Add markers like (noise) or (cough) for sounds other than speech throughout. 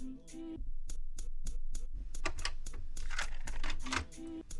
Thank you.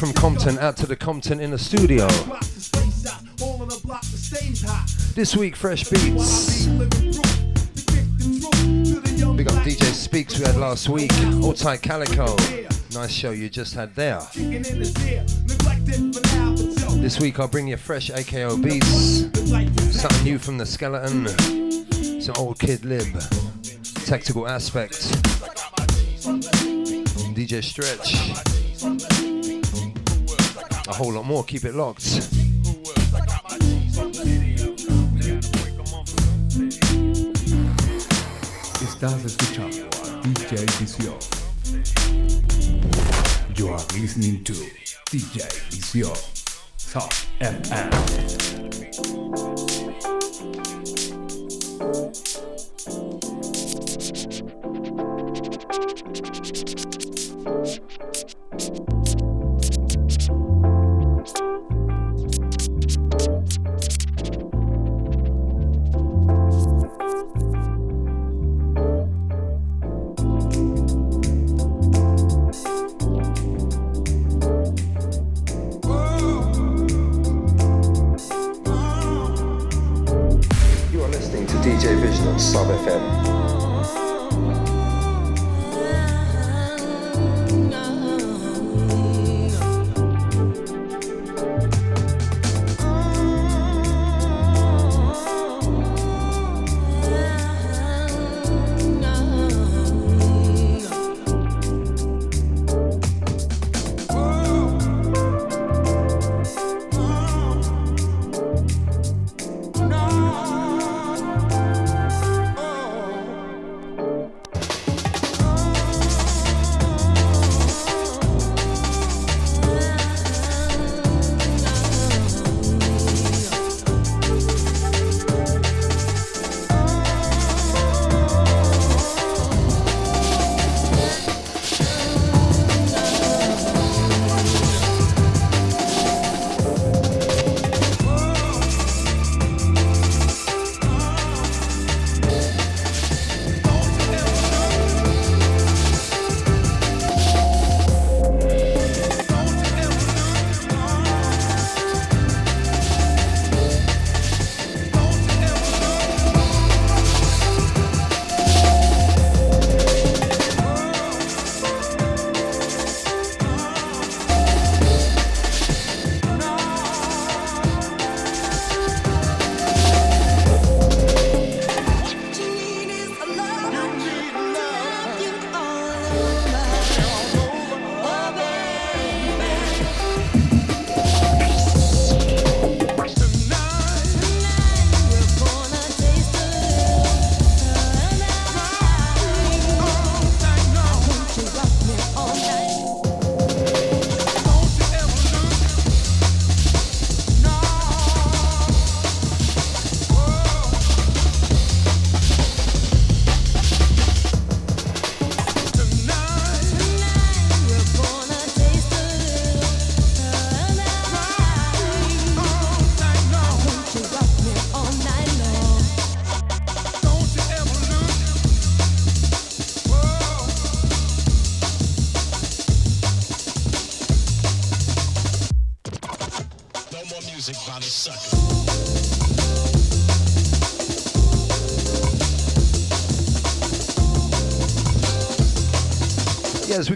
from Compton out to the Compton in the studio. This week, fresh beats. Big up DJ Speaks we had last week. All tight Calico. Nice show you just had there. This week I'll bring you fresh AKO beats. Something new from the skeleton. Some old Kid Lib. Tactical aspect. DJ Stretch. Whole lot more. Keep it locked. Estás escuchando DJ Vision. You are listening to DJ Vision. Top FM.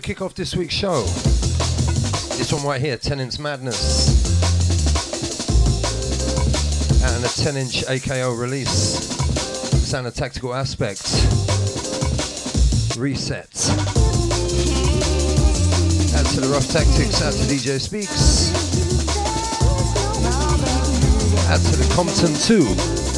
Kick off this week's show, this one right here, 10 inch madness. And a 10 inch AKO release. Sound of tactical aspect. Reset. Add to the rough tactics, add to DJ Speaks. Add to the Compton 2.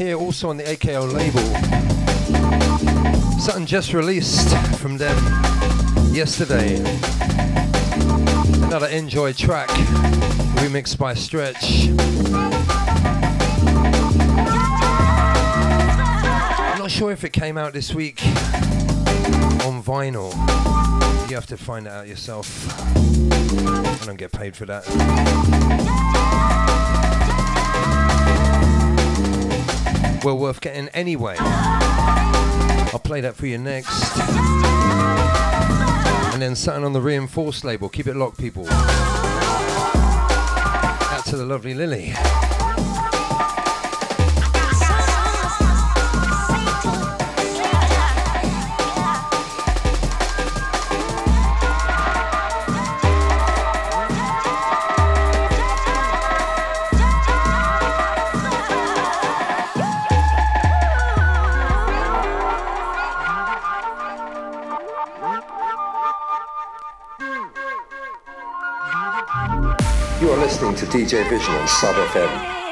Also on the AKO label. Something just released from them yesterday. Another Enjoy track, remixed by Stretch. I'm not sure if it came out this week on vinyl. You have to find it out yourself. I don't get paid for that. Well worth getting anyway. I'll play that for you next. And then something on the reinforced label. Keep it locked, people. Out to the lovely Lily. To DJ Vision on Sub FM.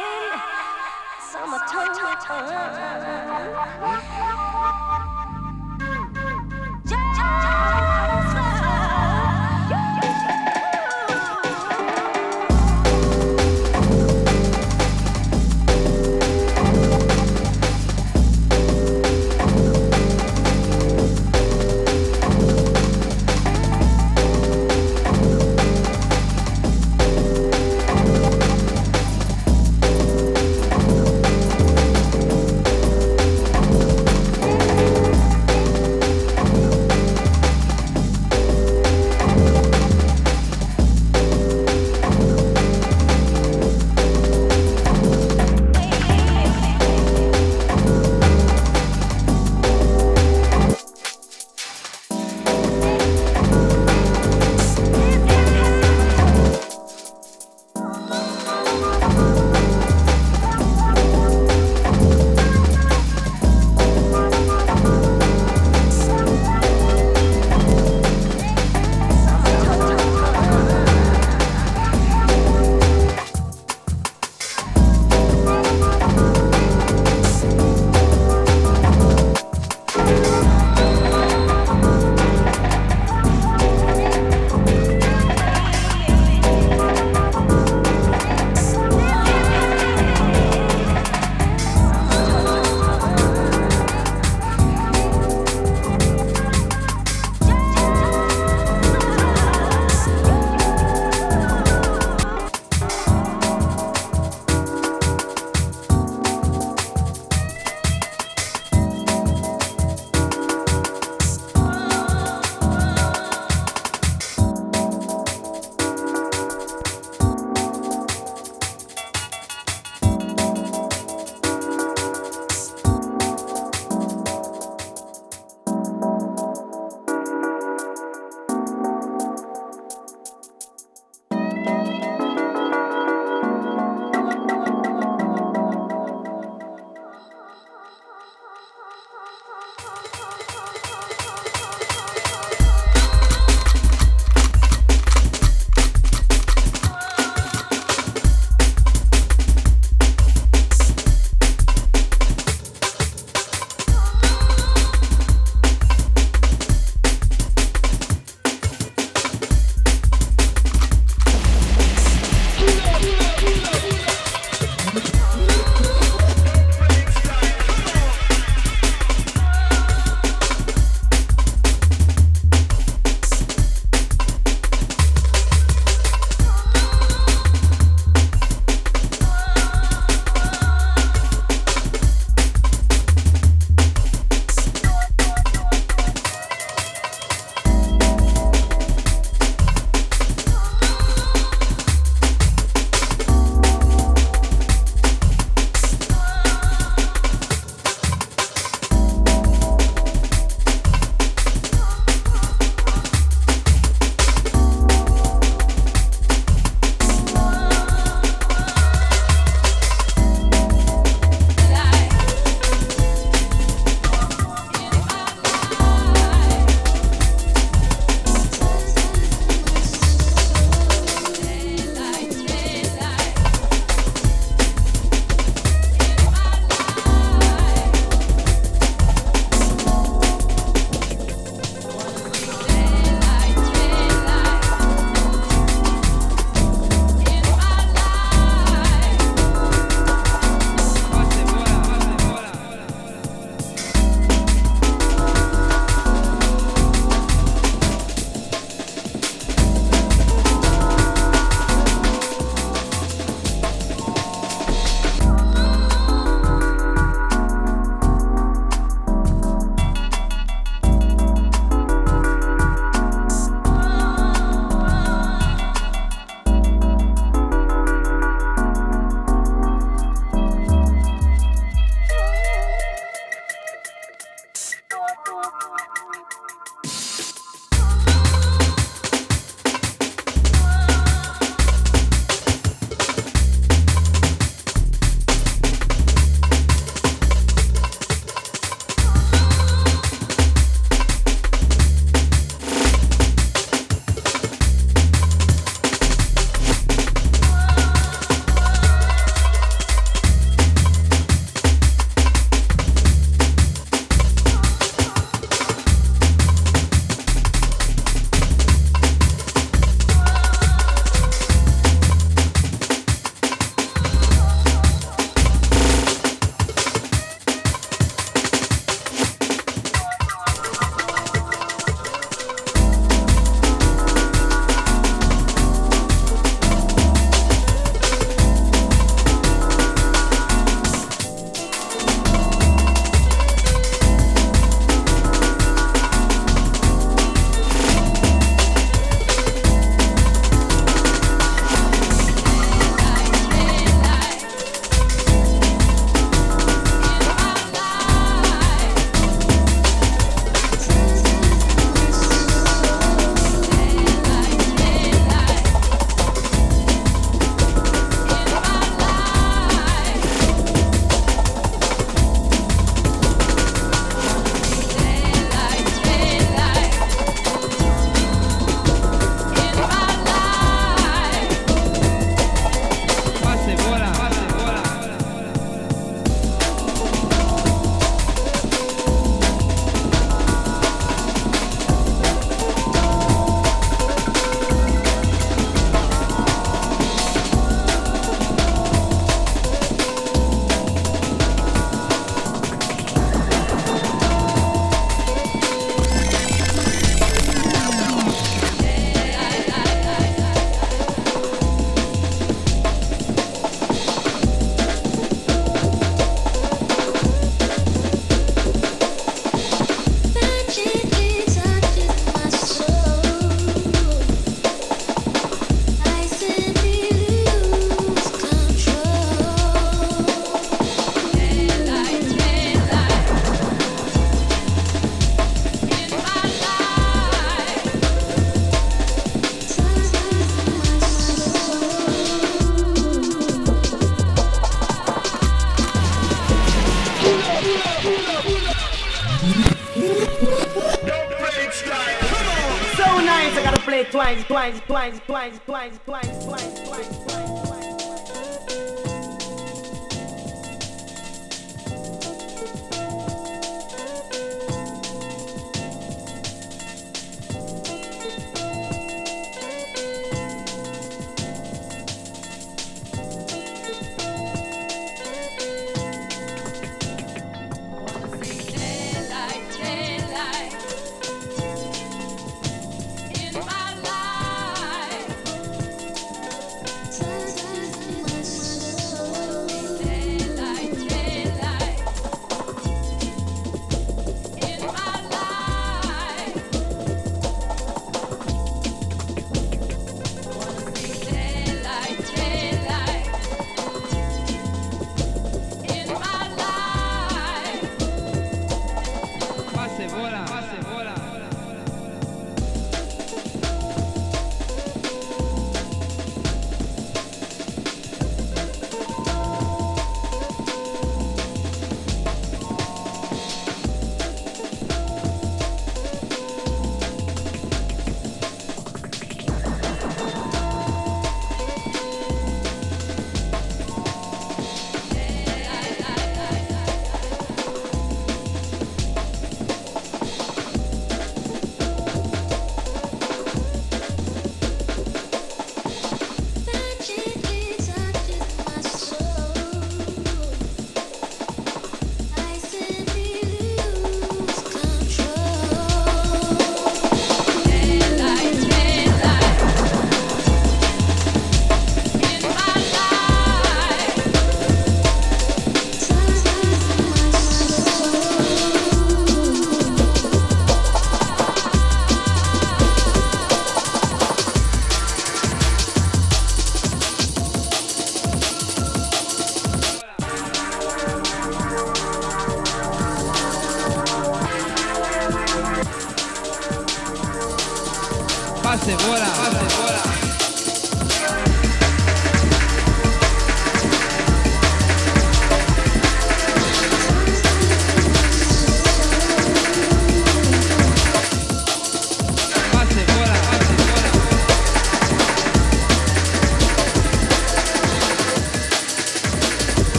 blind, blind, blind, blind.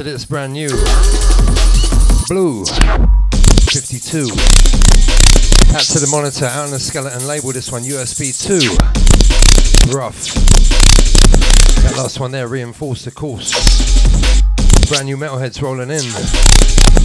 That this brand new Blue 52. Out to the monitor, out on the skeleton label. This one USB 2. Rough. That last one there reinforced the course. Brand new Metalheadz rolling in.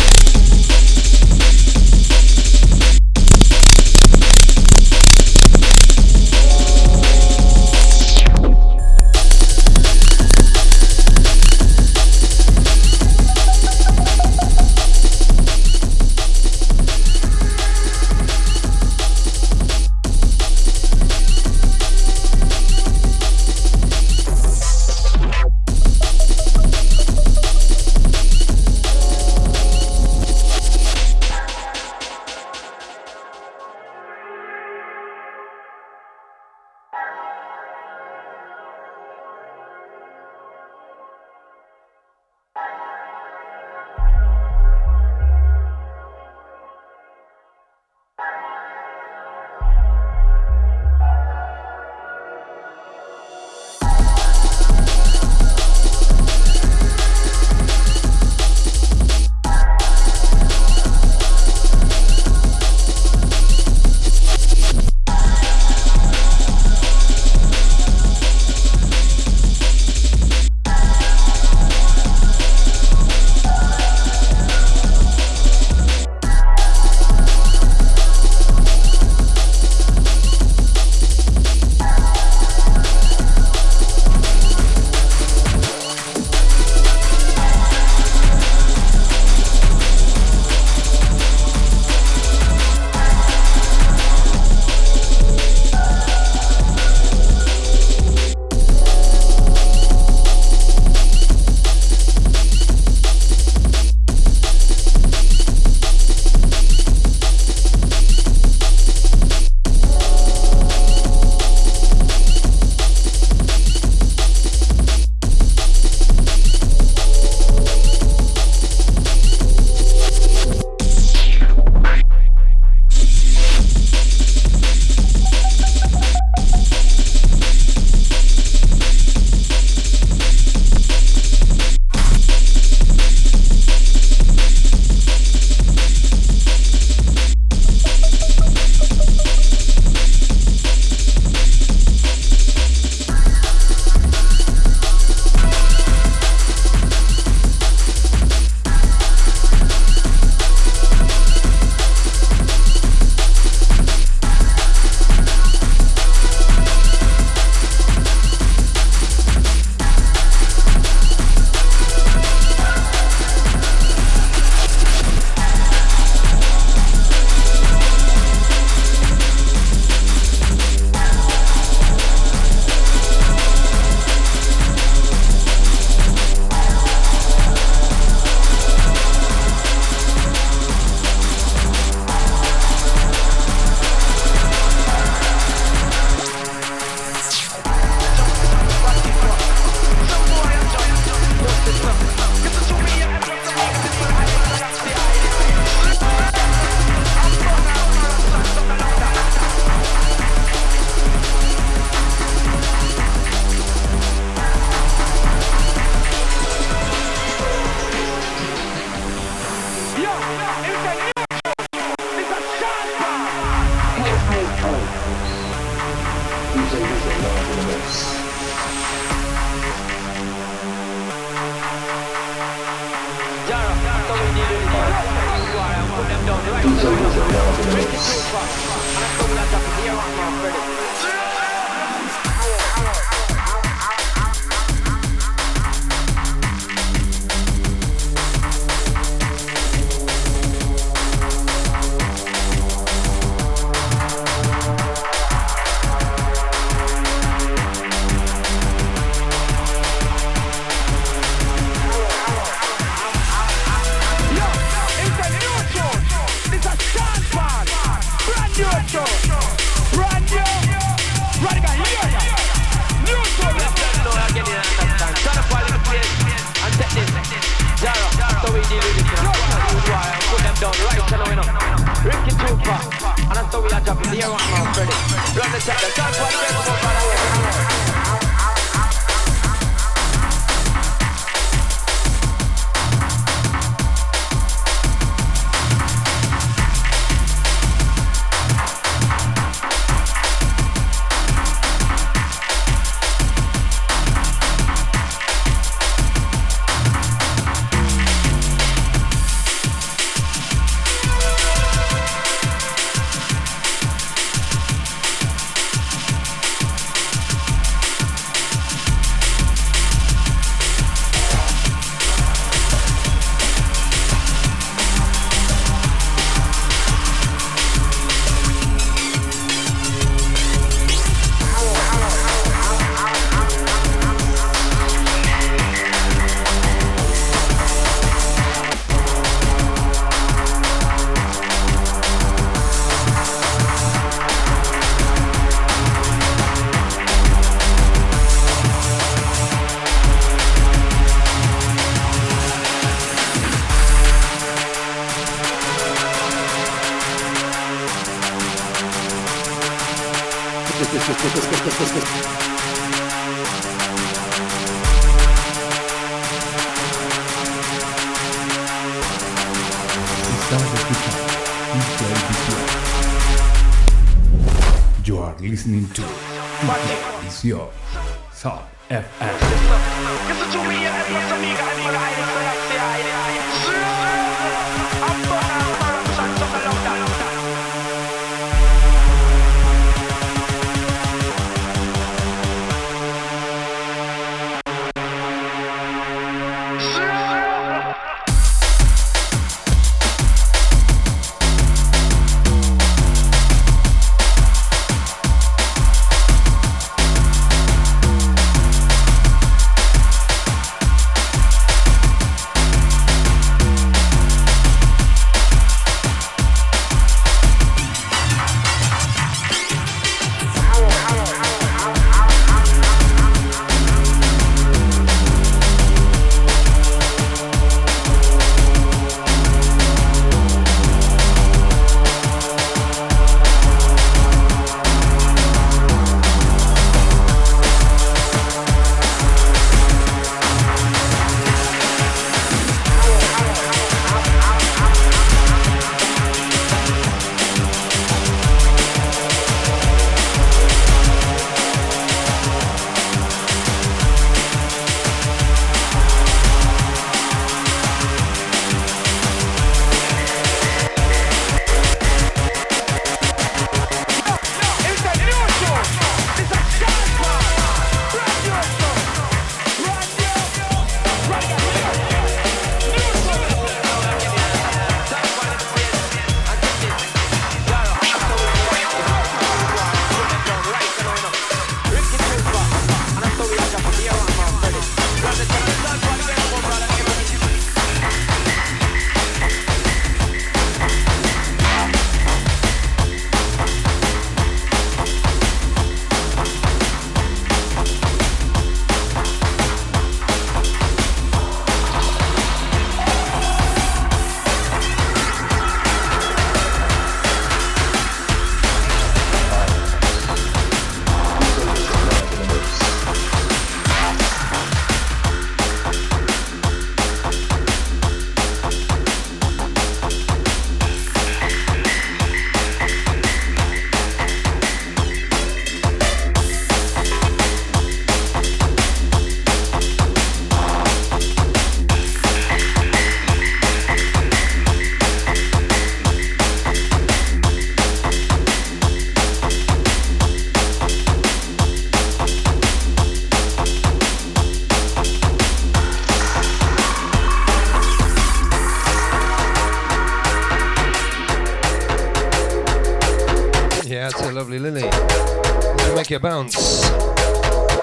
your bounce.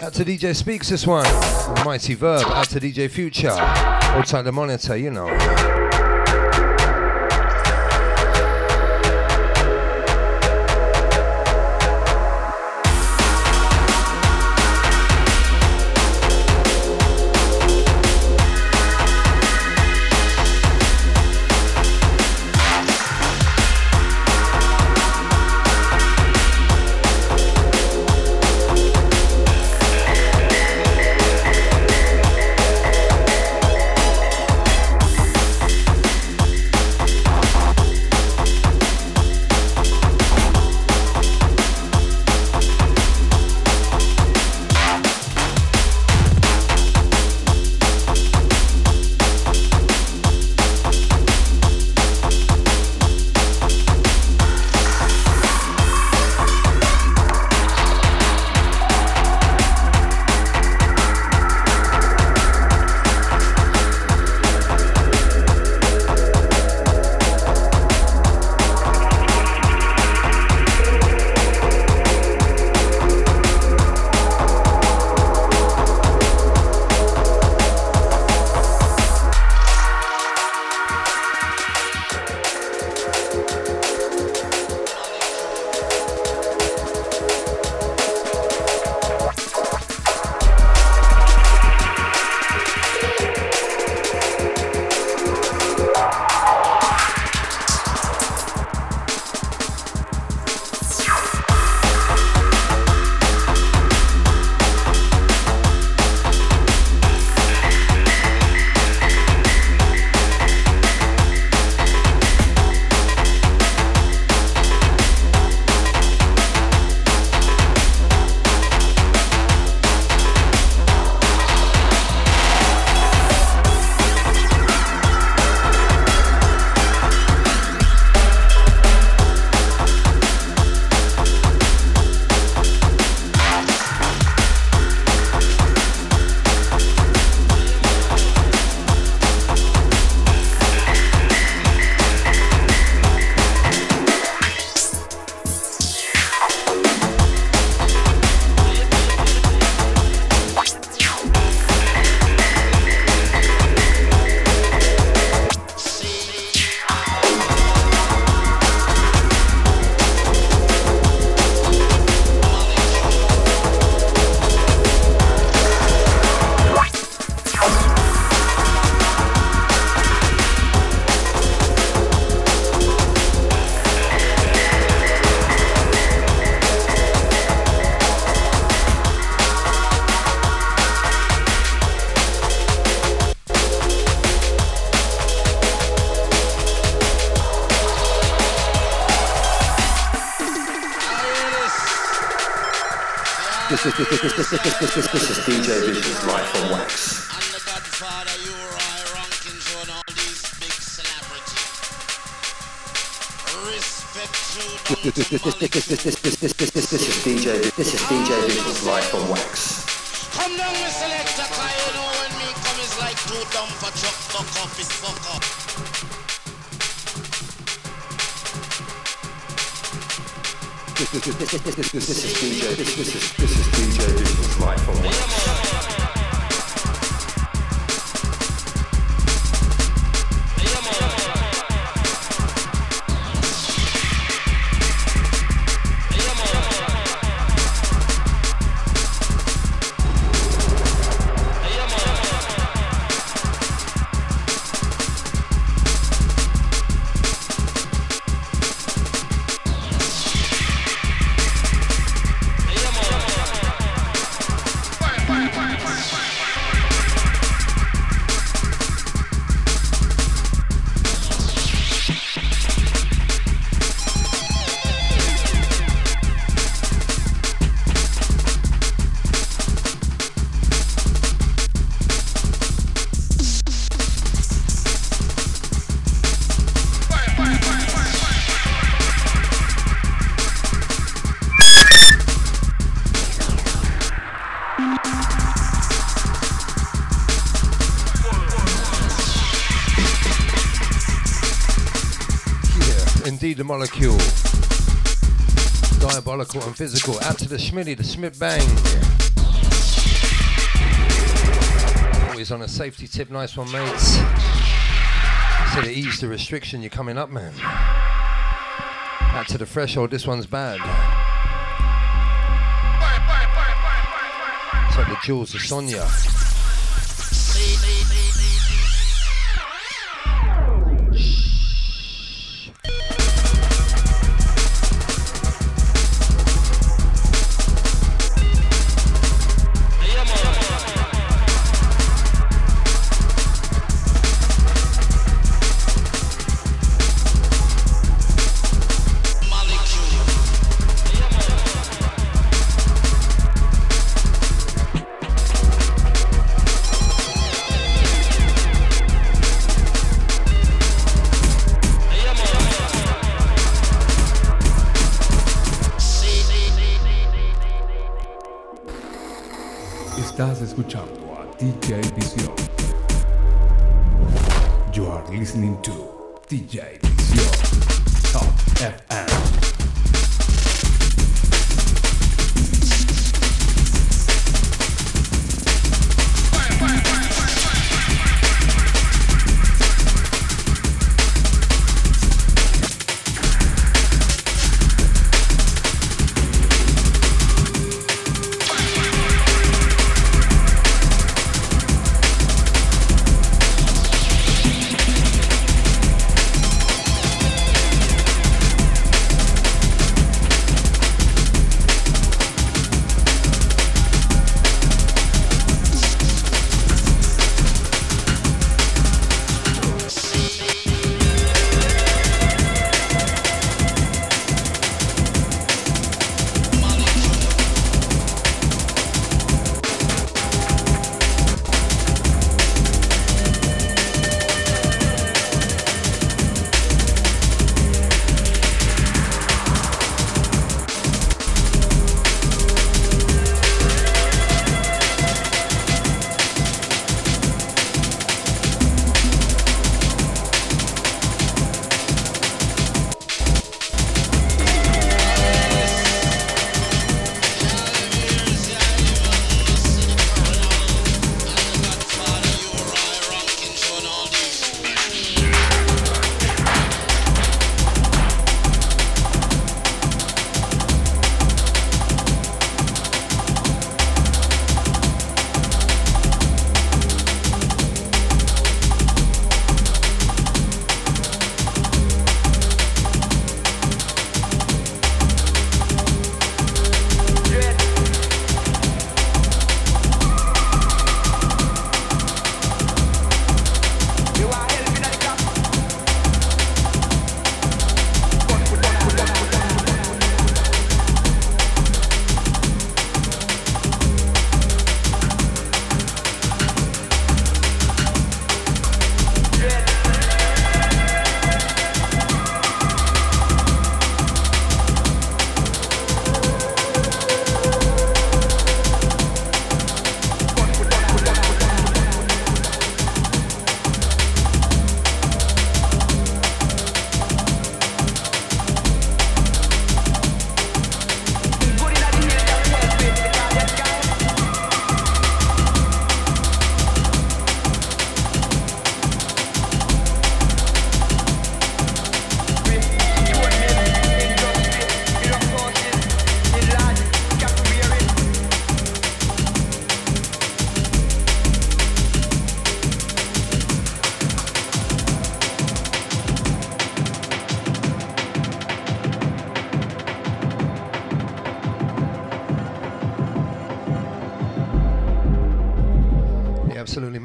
Out to DJ Speaks this one. Mighty Verb. Out to DJ Future. Outside the monitor, you know. DJ Vision's Life on Wax. And the Godfather, you Roy Rankins, and all these big celebrities. Respect to This is DJ. This is DJ Life on Wax. Come down, me selector, you know when me come, it's like two dumper truck, fuck it's fuck This is DJ. This is this is DJ Vision's Life on Wax. Molecule. Diabolical and physical. Out to the Schmitty, the Schmidt Bang. Always on a safety tip, nice one, mates. So to ease the restriction, you're coming up, man. Out to the threshold, this one's bad. So the jewels of Sonia.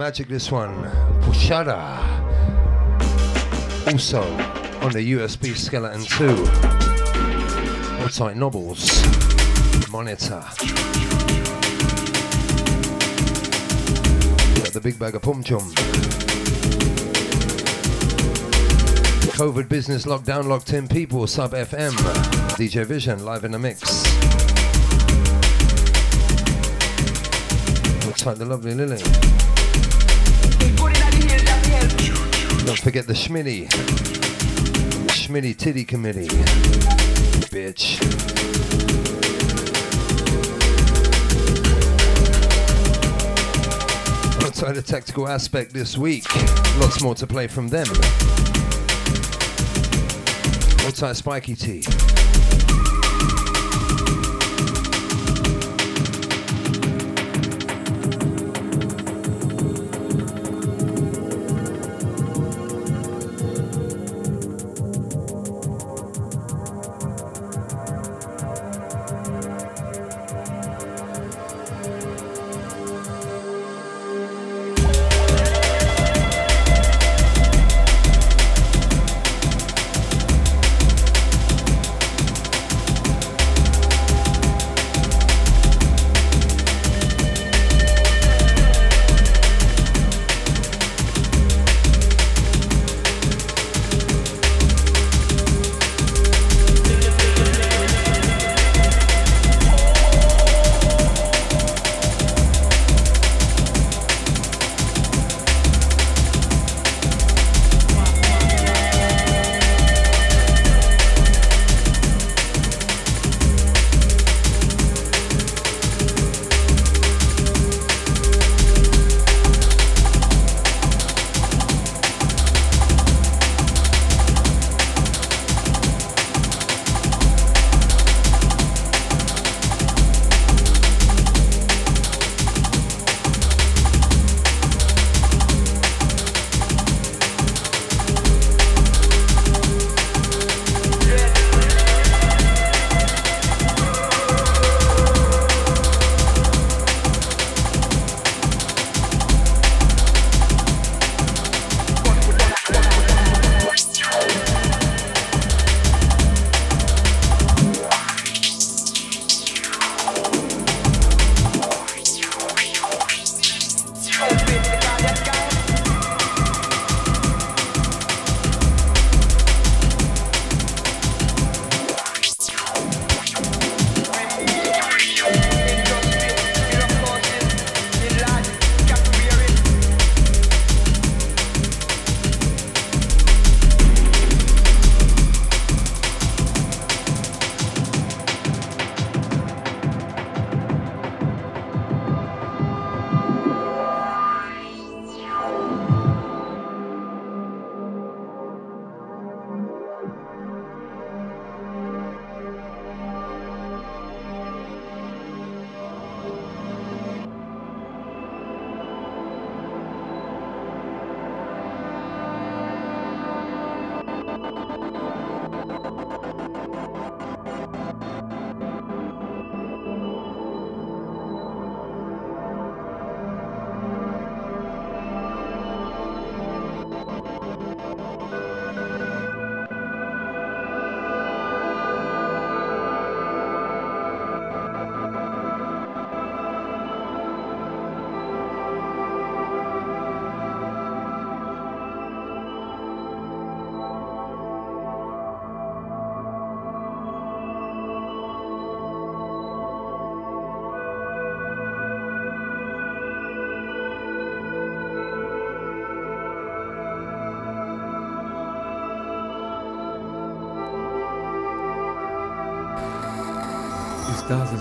Magic this one. Pushada. Also on the USB Skeleton 2. Outside Nobles. Monitor. Got the big bag of pum chum. COVID business lockdown, locked in people, sub FM. DJ Vision live in the mix. Looks like the lovely Lily. Don't forget the Schmitty. Schmitty Titty Committee. Bitch. Outside the tactical aspect this week, lots more to play from them. Outside Spiky T.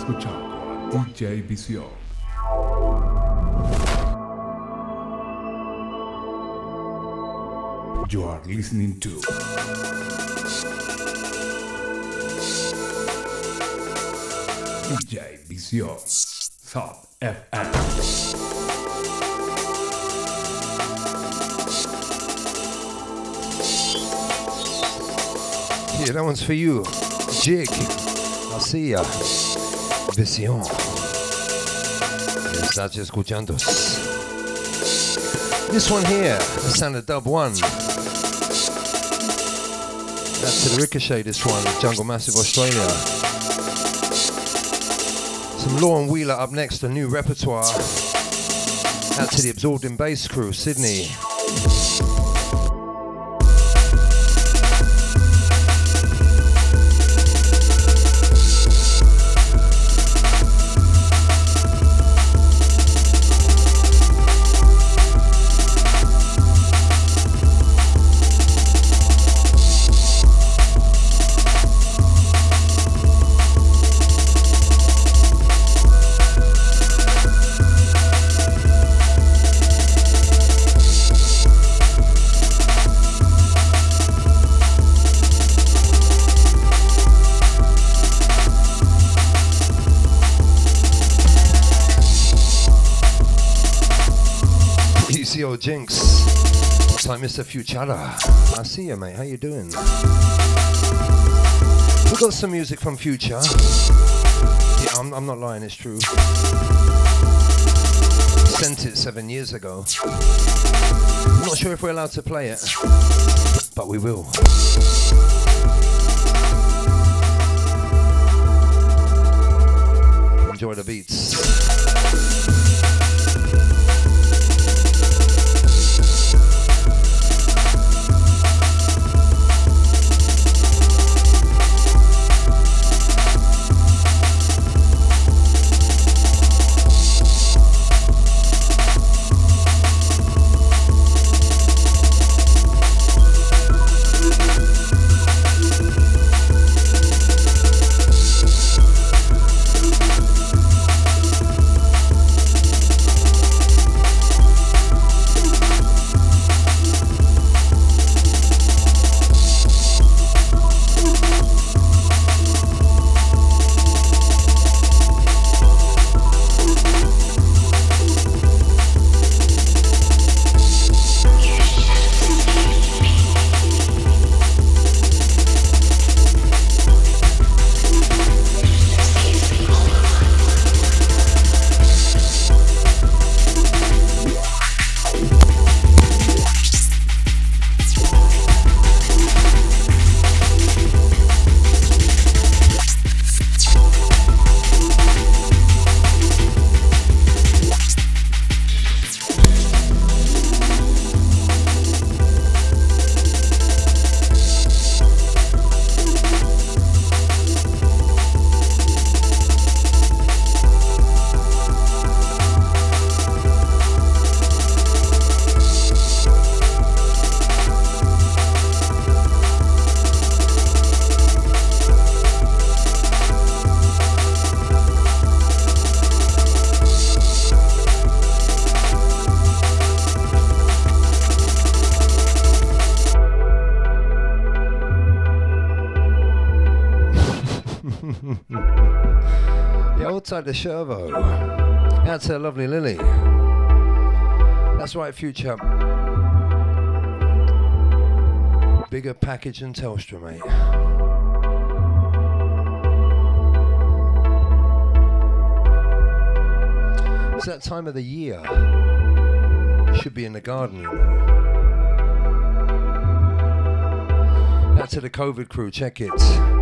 escuchando a DJ Visión. You are listening to DJ Visión Top FM. Yeah, that one's for you. Jig. I'll see ya. Visión. Estás escuchando. This one here, the sound of dub one. That's to the Ricochet, this one, Jungle Massive Australia. Some Law Wheeler up next, a new repertoire. Out to the Absorbed in Bass crew, Sydney. Like Mr. Fuchada. I see you, mate. How you doing? We got some music from Future. Yeah, I'm, I'm not lying. It's true. Sent it seven years ago. I'm not sure if we're allowed to play it, but we will. Enjoy the beats. The Shervo. That's to lovely Lily. That's right, future. Bigger package than Telstra, mate. It's that time of the year. Should be in the garden, you know. Out to the COVID crew, check it.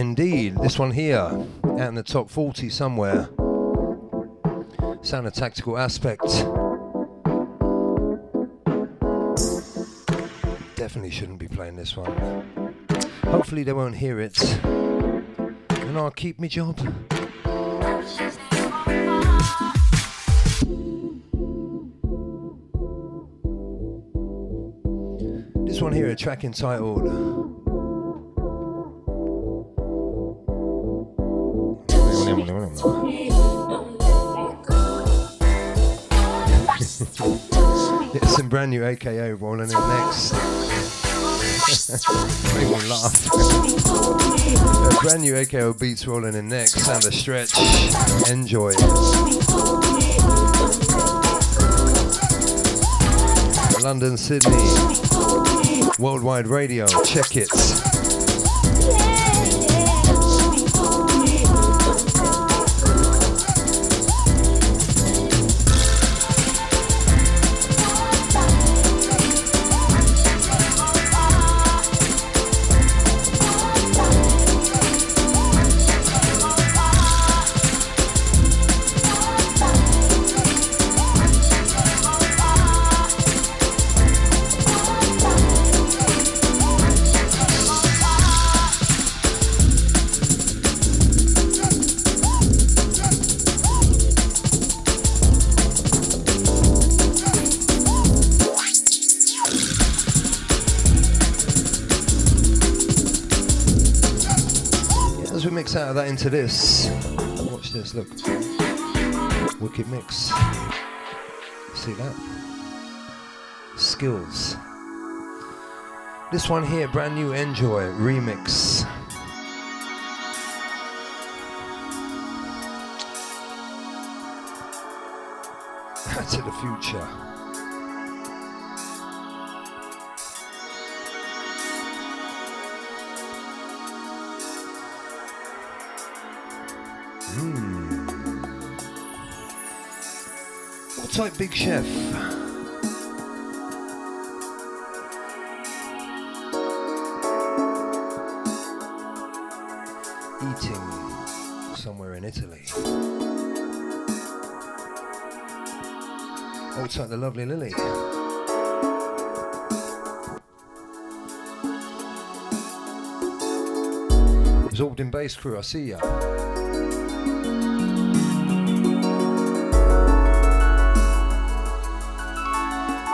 Indeed. This one here, out in the top 40 somewhere. Sound of tactical aspect. Definitely shouldn't be playing this one. Hopefully they won't hear it. And I'll keep my job. This one here, a track entitled Make me laugh. A brand new AKO beats rolling in next. Sound a stretch. Enjoy. London, Sydney. Worldwide Radio. Check it. Out of that into this. Watch this, look. Wicked mix. See that? Skills. This one here, brand new Enjoy remix. (laughs) to the future. Like Big Chef. eating somewhere in Italy. Oh, Outside the lovely Lily. Absorbed in bass crew, I see ya.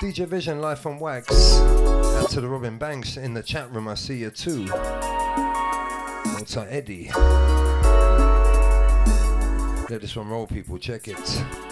DJ Vision live on Wax. Out to the Robin Banks in the chat room, I see you too. Outside Eddie. Let this one roll, people. Check it.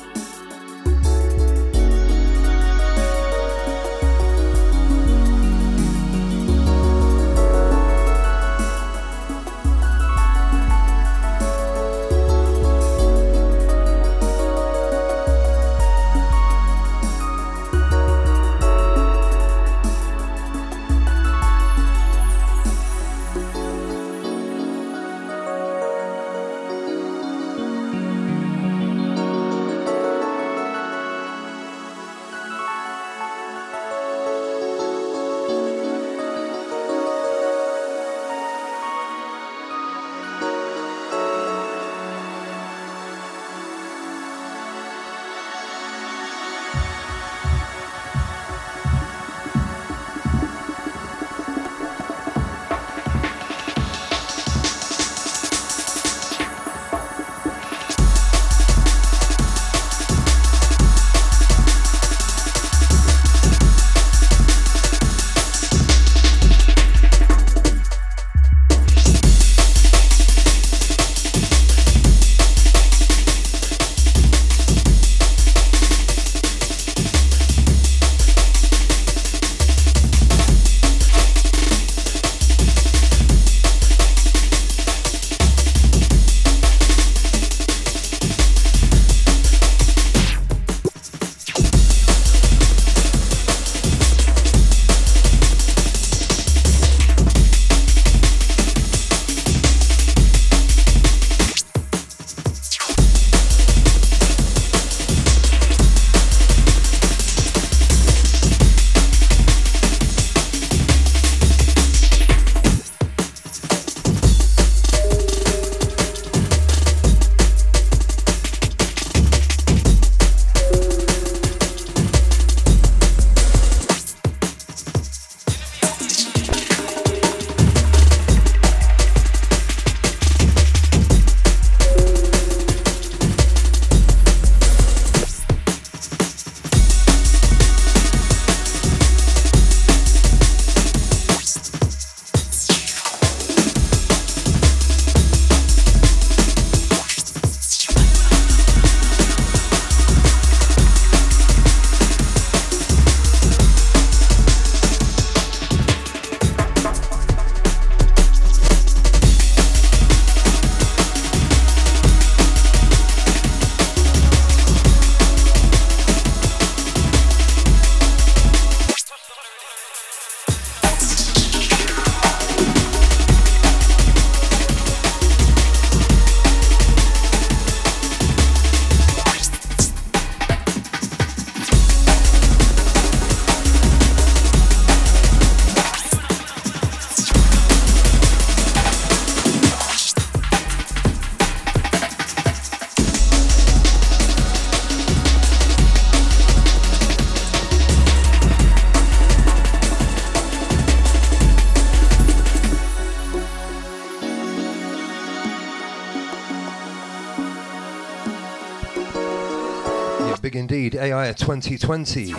2020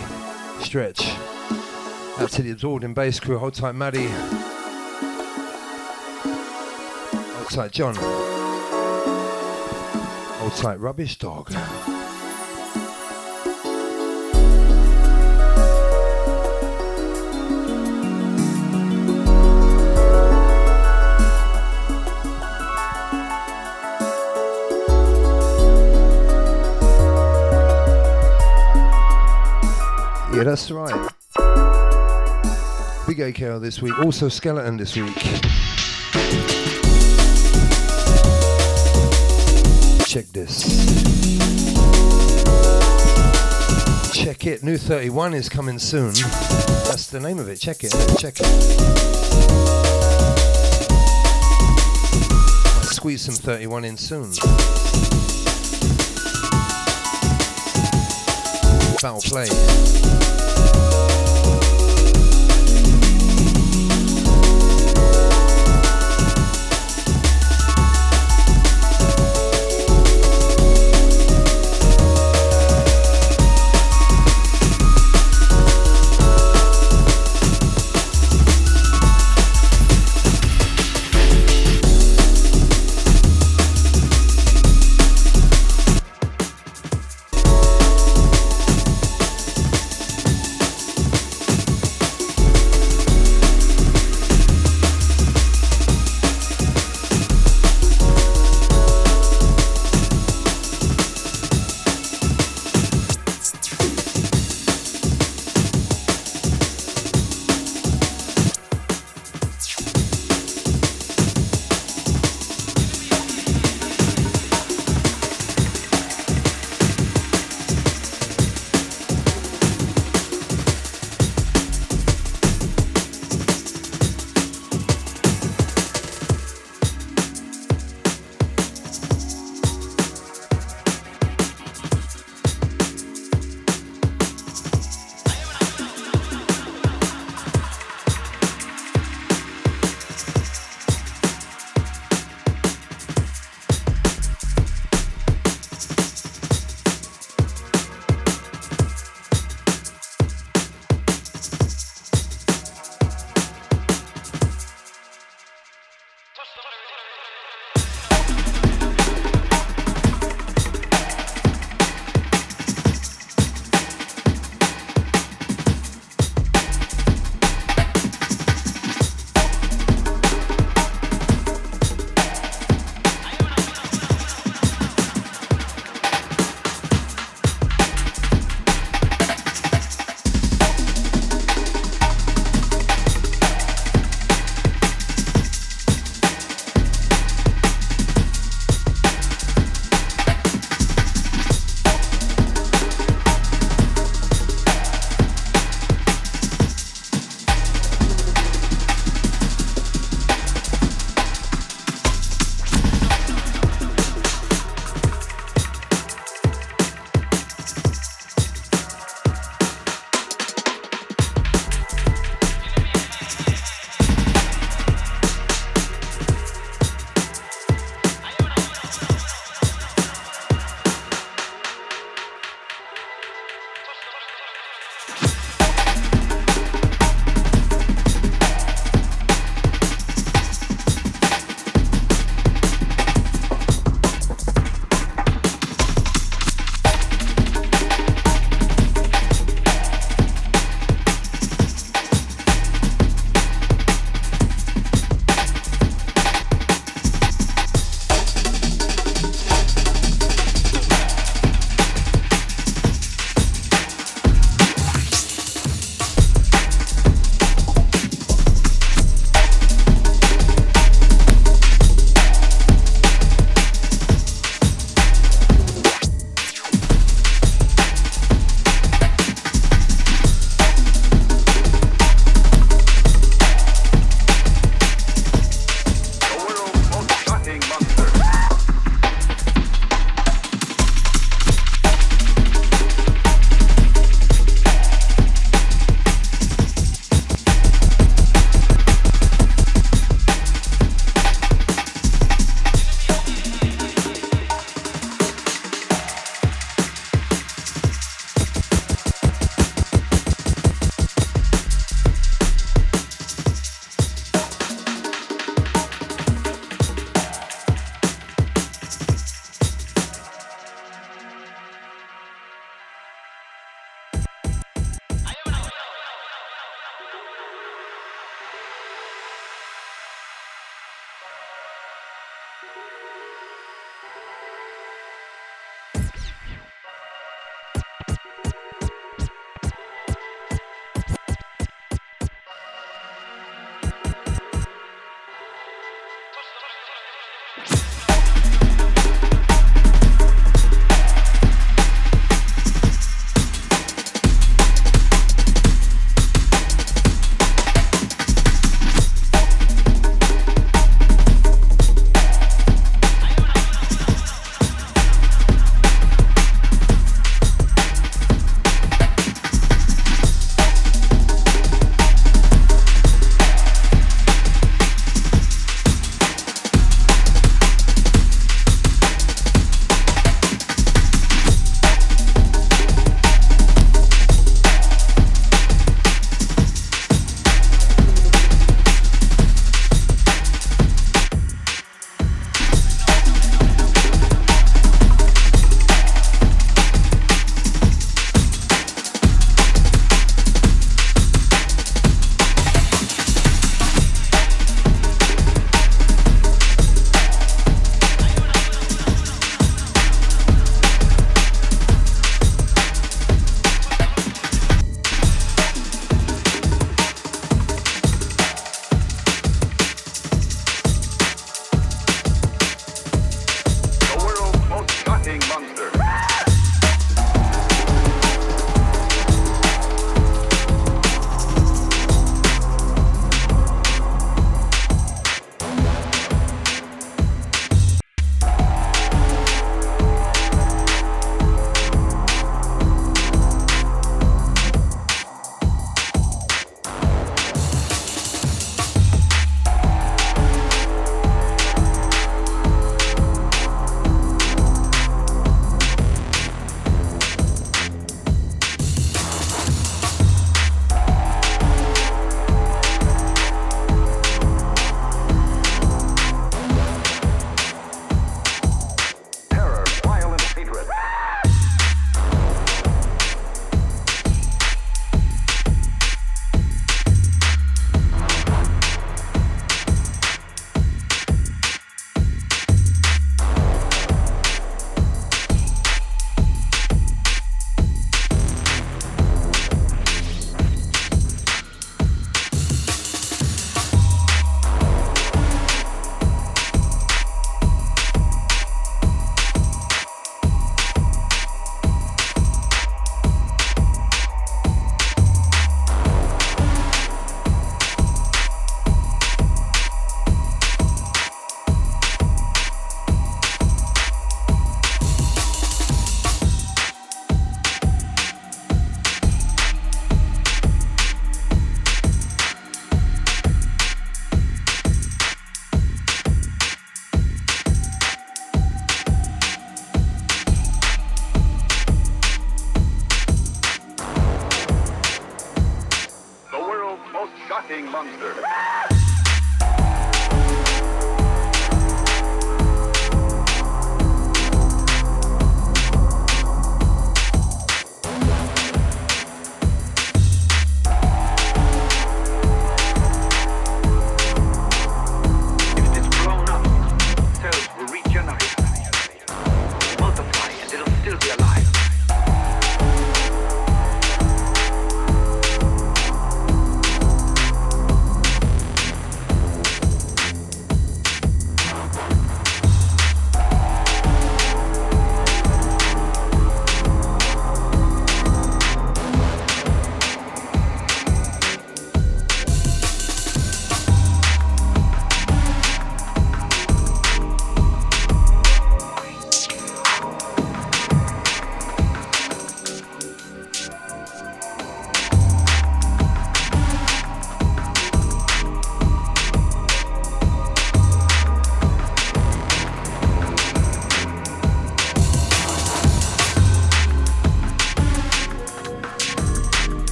stretch. Out to the absorbed in bass crew, hold tight Maddie. Hold tight John. Hold tight Rubbish Dog. That's right. Big AKO this week, also Skeleton this week. Check this. Check it. New 31 is coming soon. That's the name of it. Check it. Check it. squeeze some 31 in soon. Foul play.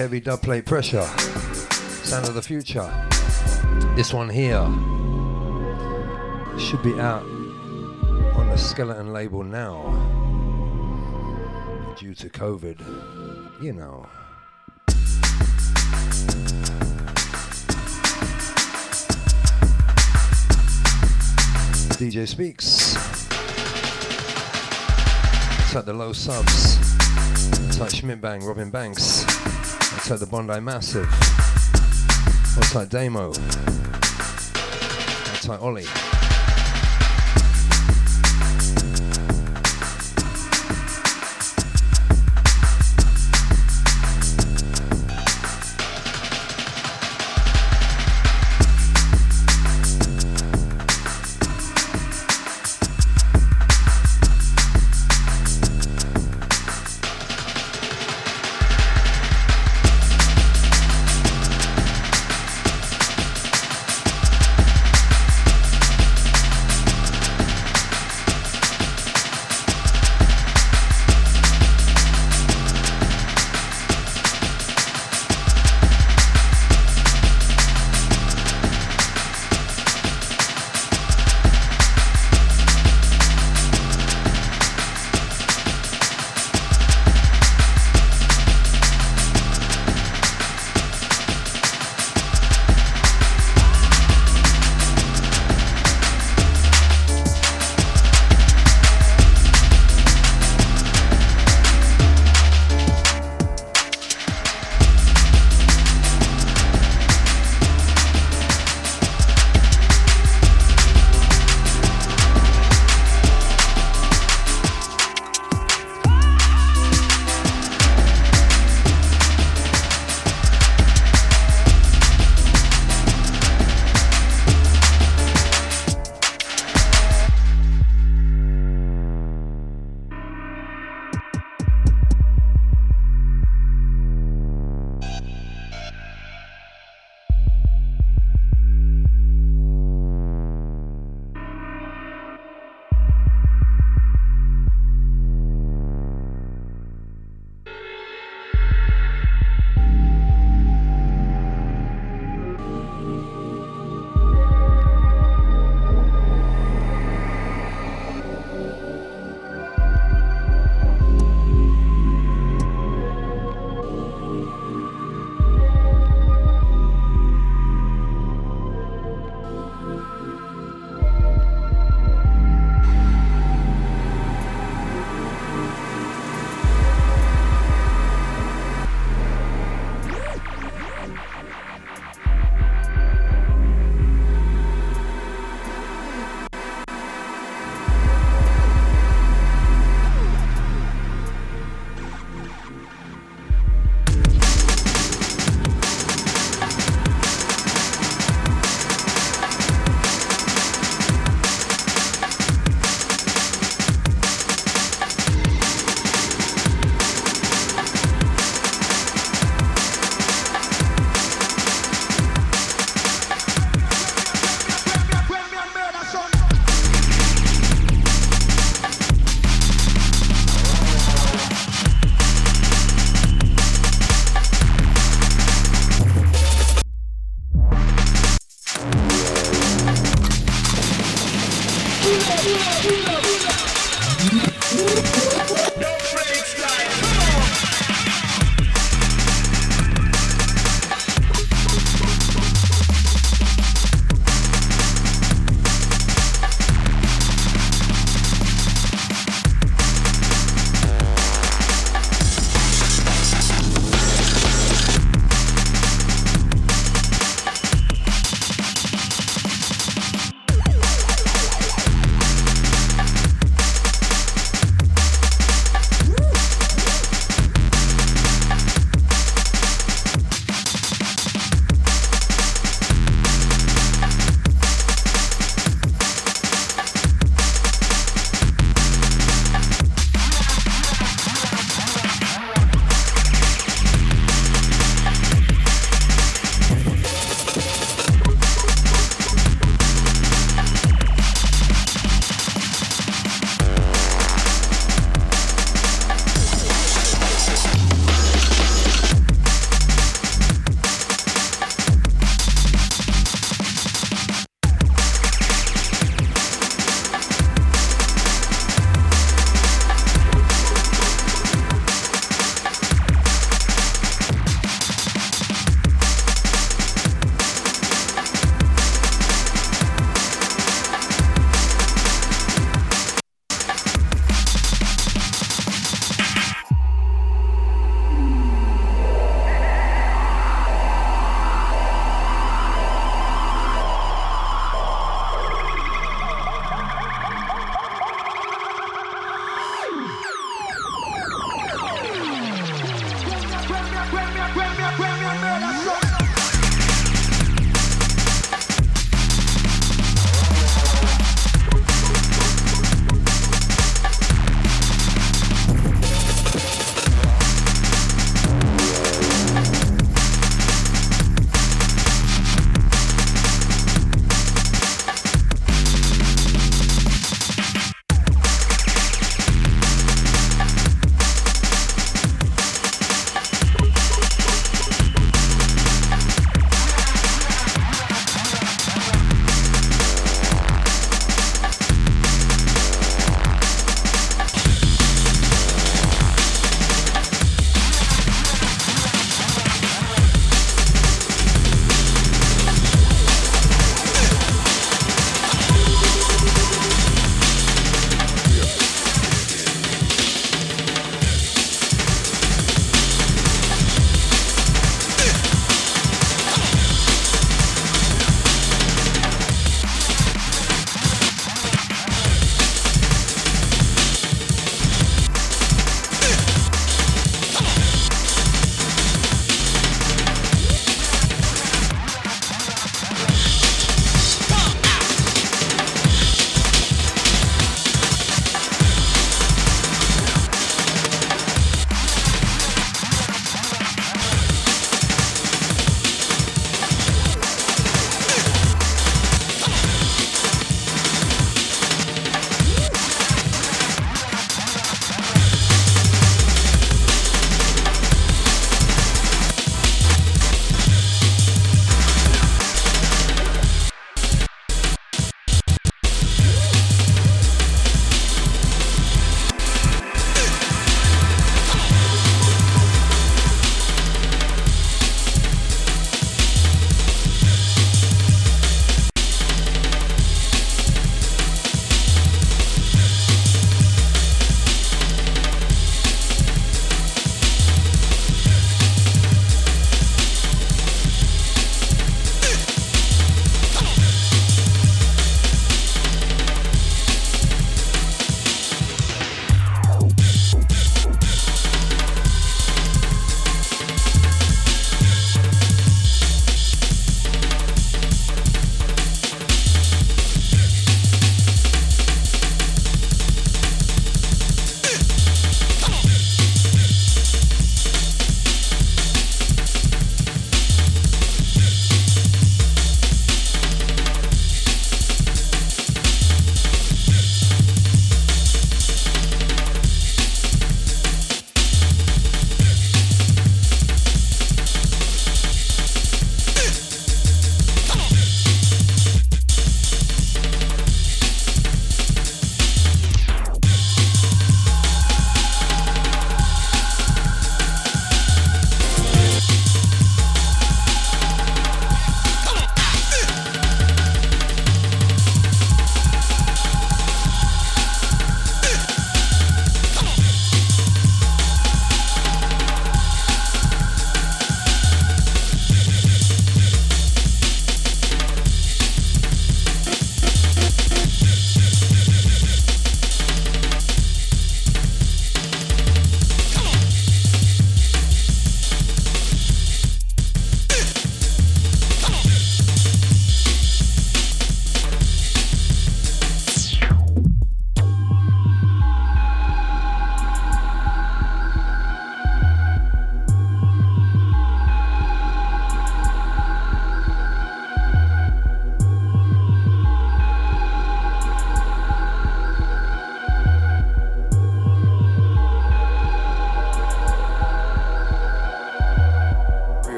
Heavy, dub plate pressure. Sound of the future. This one here should be out on the skeleton label now. Due to COVID, you know. DJ Speaks. It's the low subs. Like Schmidt Bang, Robin Banks. Like the Bondi Massive. Like Damo. Like Ollie.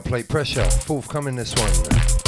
Plate pressure, forthcoming this one.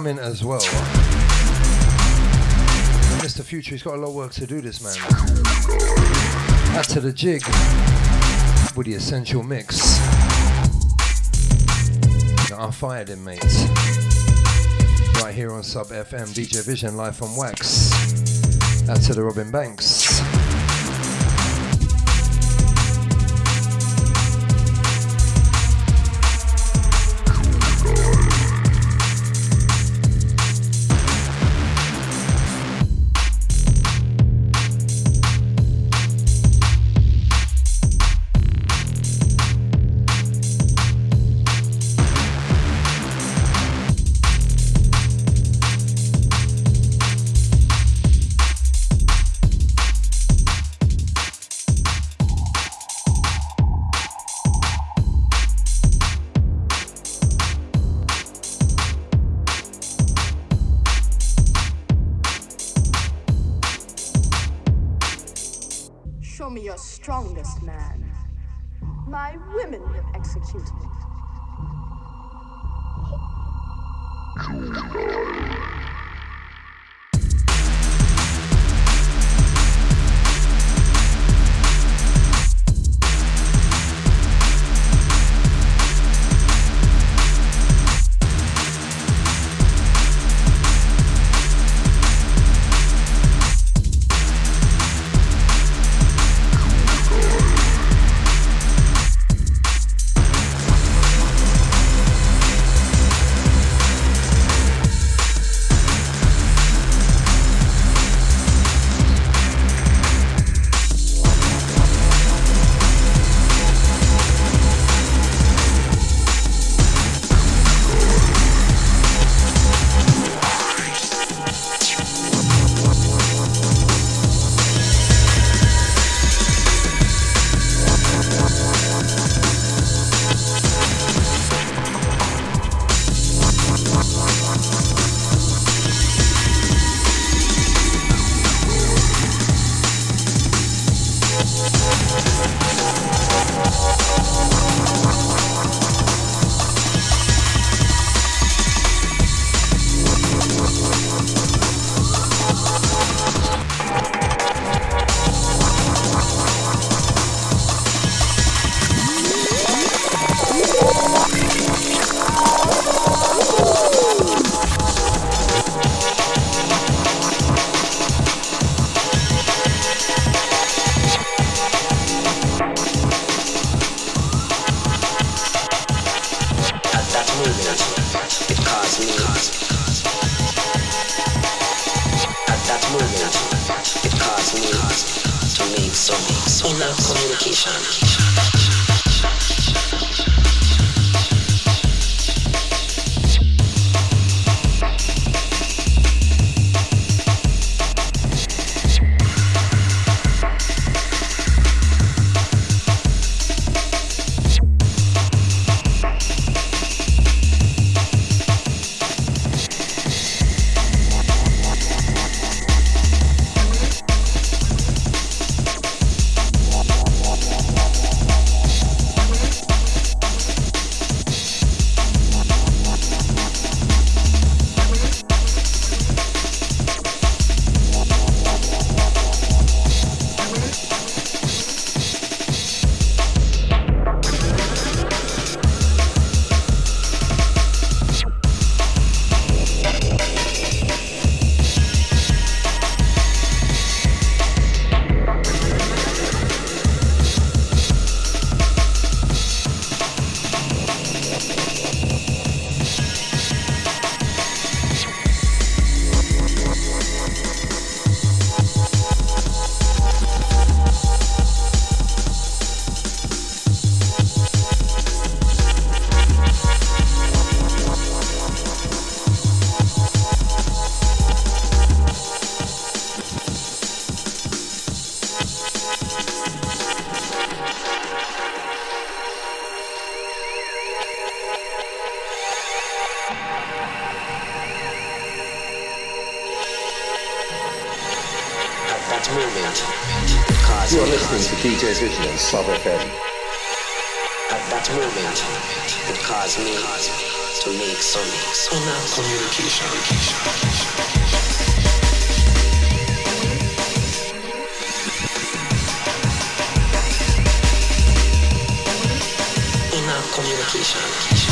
coming as well. Mr. Future, he's got a lot of work to do, this man. Add to the jig with the essential mix. Our I fired him, mate. Right here on Sub FM, DJ Vision, live on Wax. Add to the Robin Banks. Sub FM. At that moment, it caused me to make some inner communication. Inner communication.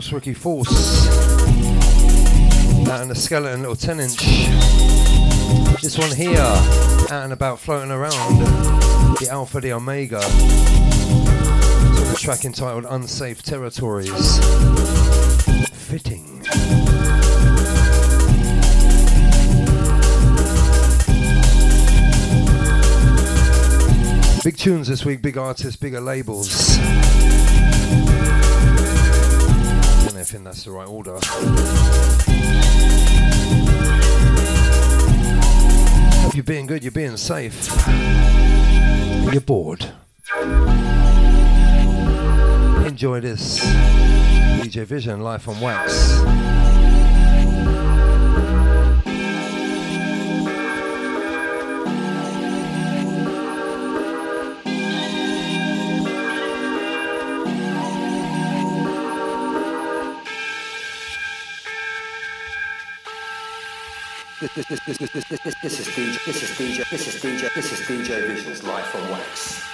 Course, Ricky Force. Out in the skeleton, little 10 inch. This one here, out and about floating around. The Alpha, the Omega. The track entitled Unsafe Territories. Fitting. Big tunes this week, big artists, bigger labels. If that's the right order. You're being good, you're being safe. You're bored. Enjoy this. DJ Vision, Life on Wax. This is DJ, this is DJ, this is DJ this is DJ Vision's live on wax.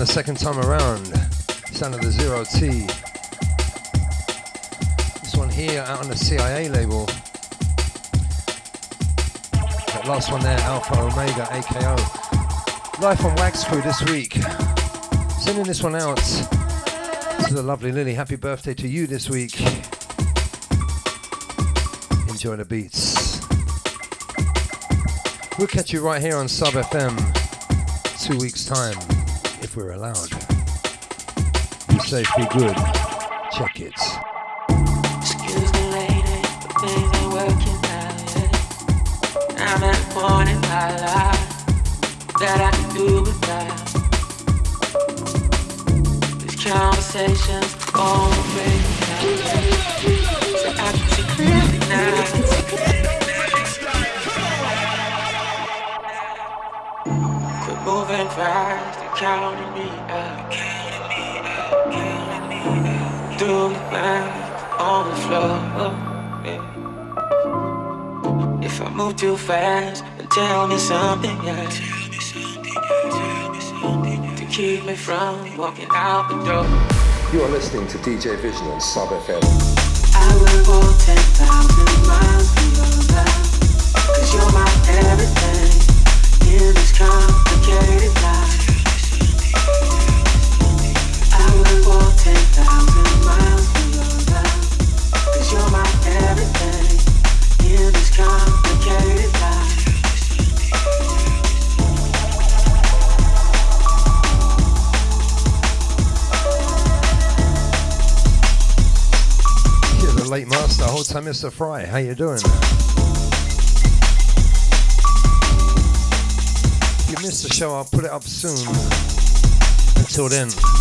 The second time around. Sound of the Zero T. This one here out on the CIA label. That last one there, Alpha Omega AKO. Life on Wax Crew this week. Sending this one out to the lovely Lily. Happy birthday to you this week. Enjoy the beats. We'll catch you right here on Sub FM two weeks' time, if we're allowed. Be safe, be good. Check it. Excuse me, lady, but things ain't working out yet. I'm at a point in my life that I can do without. These conversations and counting me out. The ground on the floor. If I move too fast, then tell me something else to keep me from walking out the door. You are listening to DJ Vision on Sub FM. I will walk 10,000 miles for your love. Cause you're my everything in this complicated life. Time Mr. Fry. How you doing? If you missed the show, I'll put it up soon. Until then,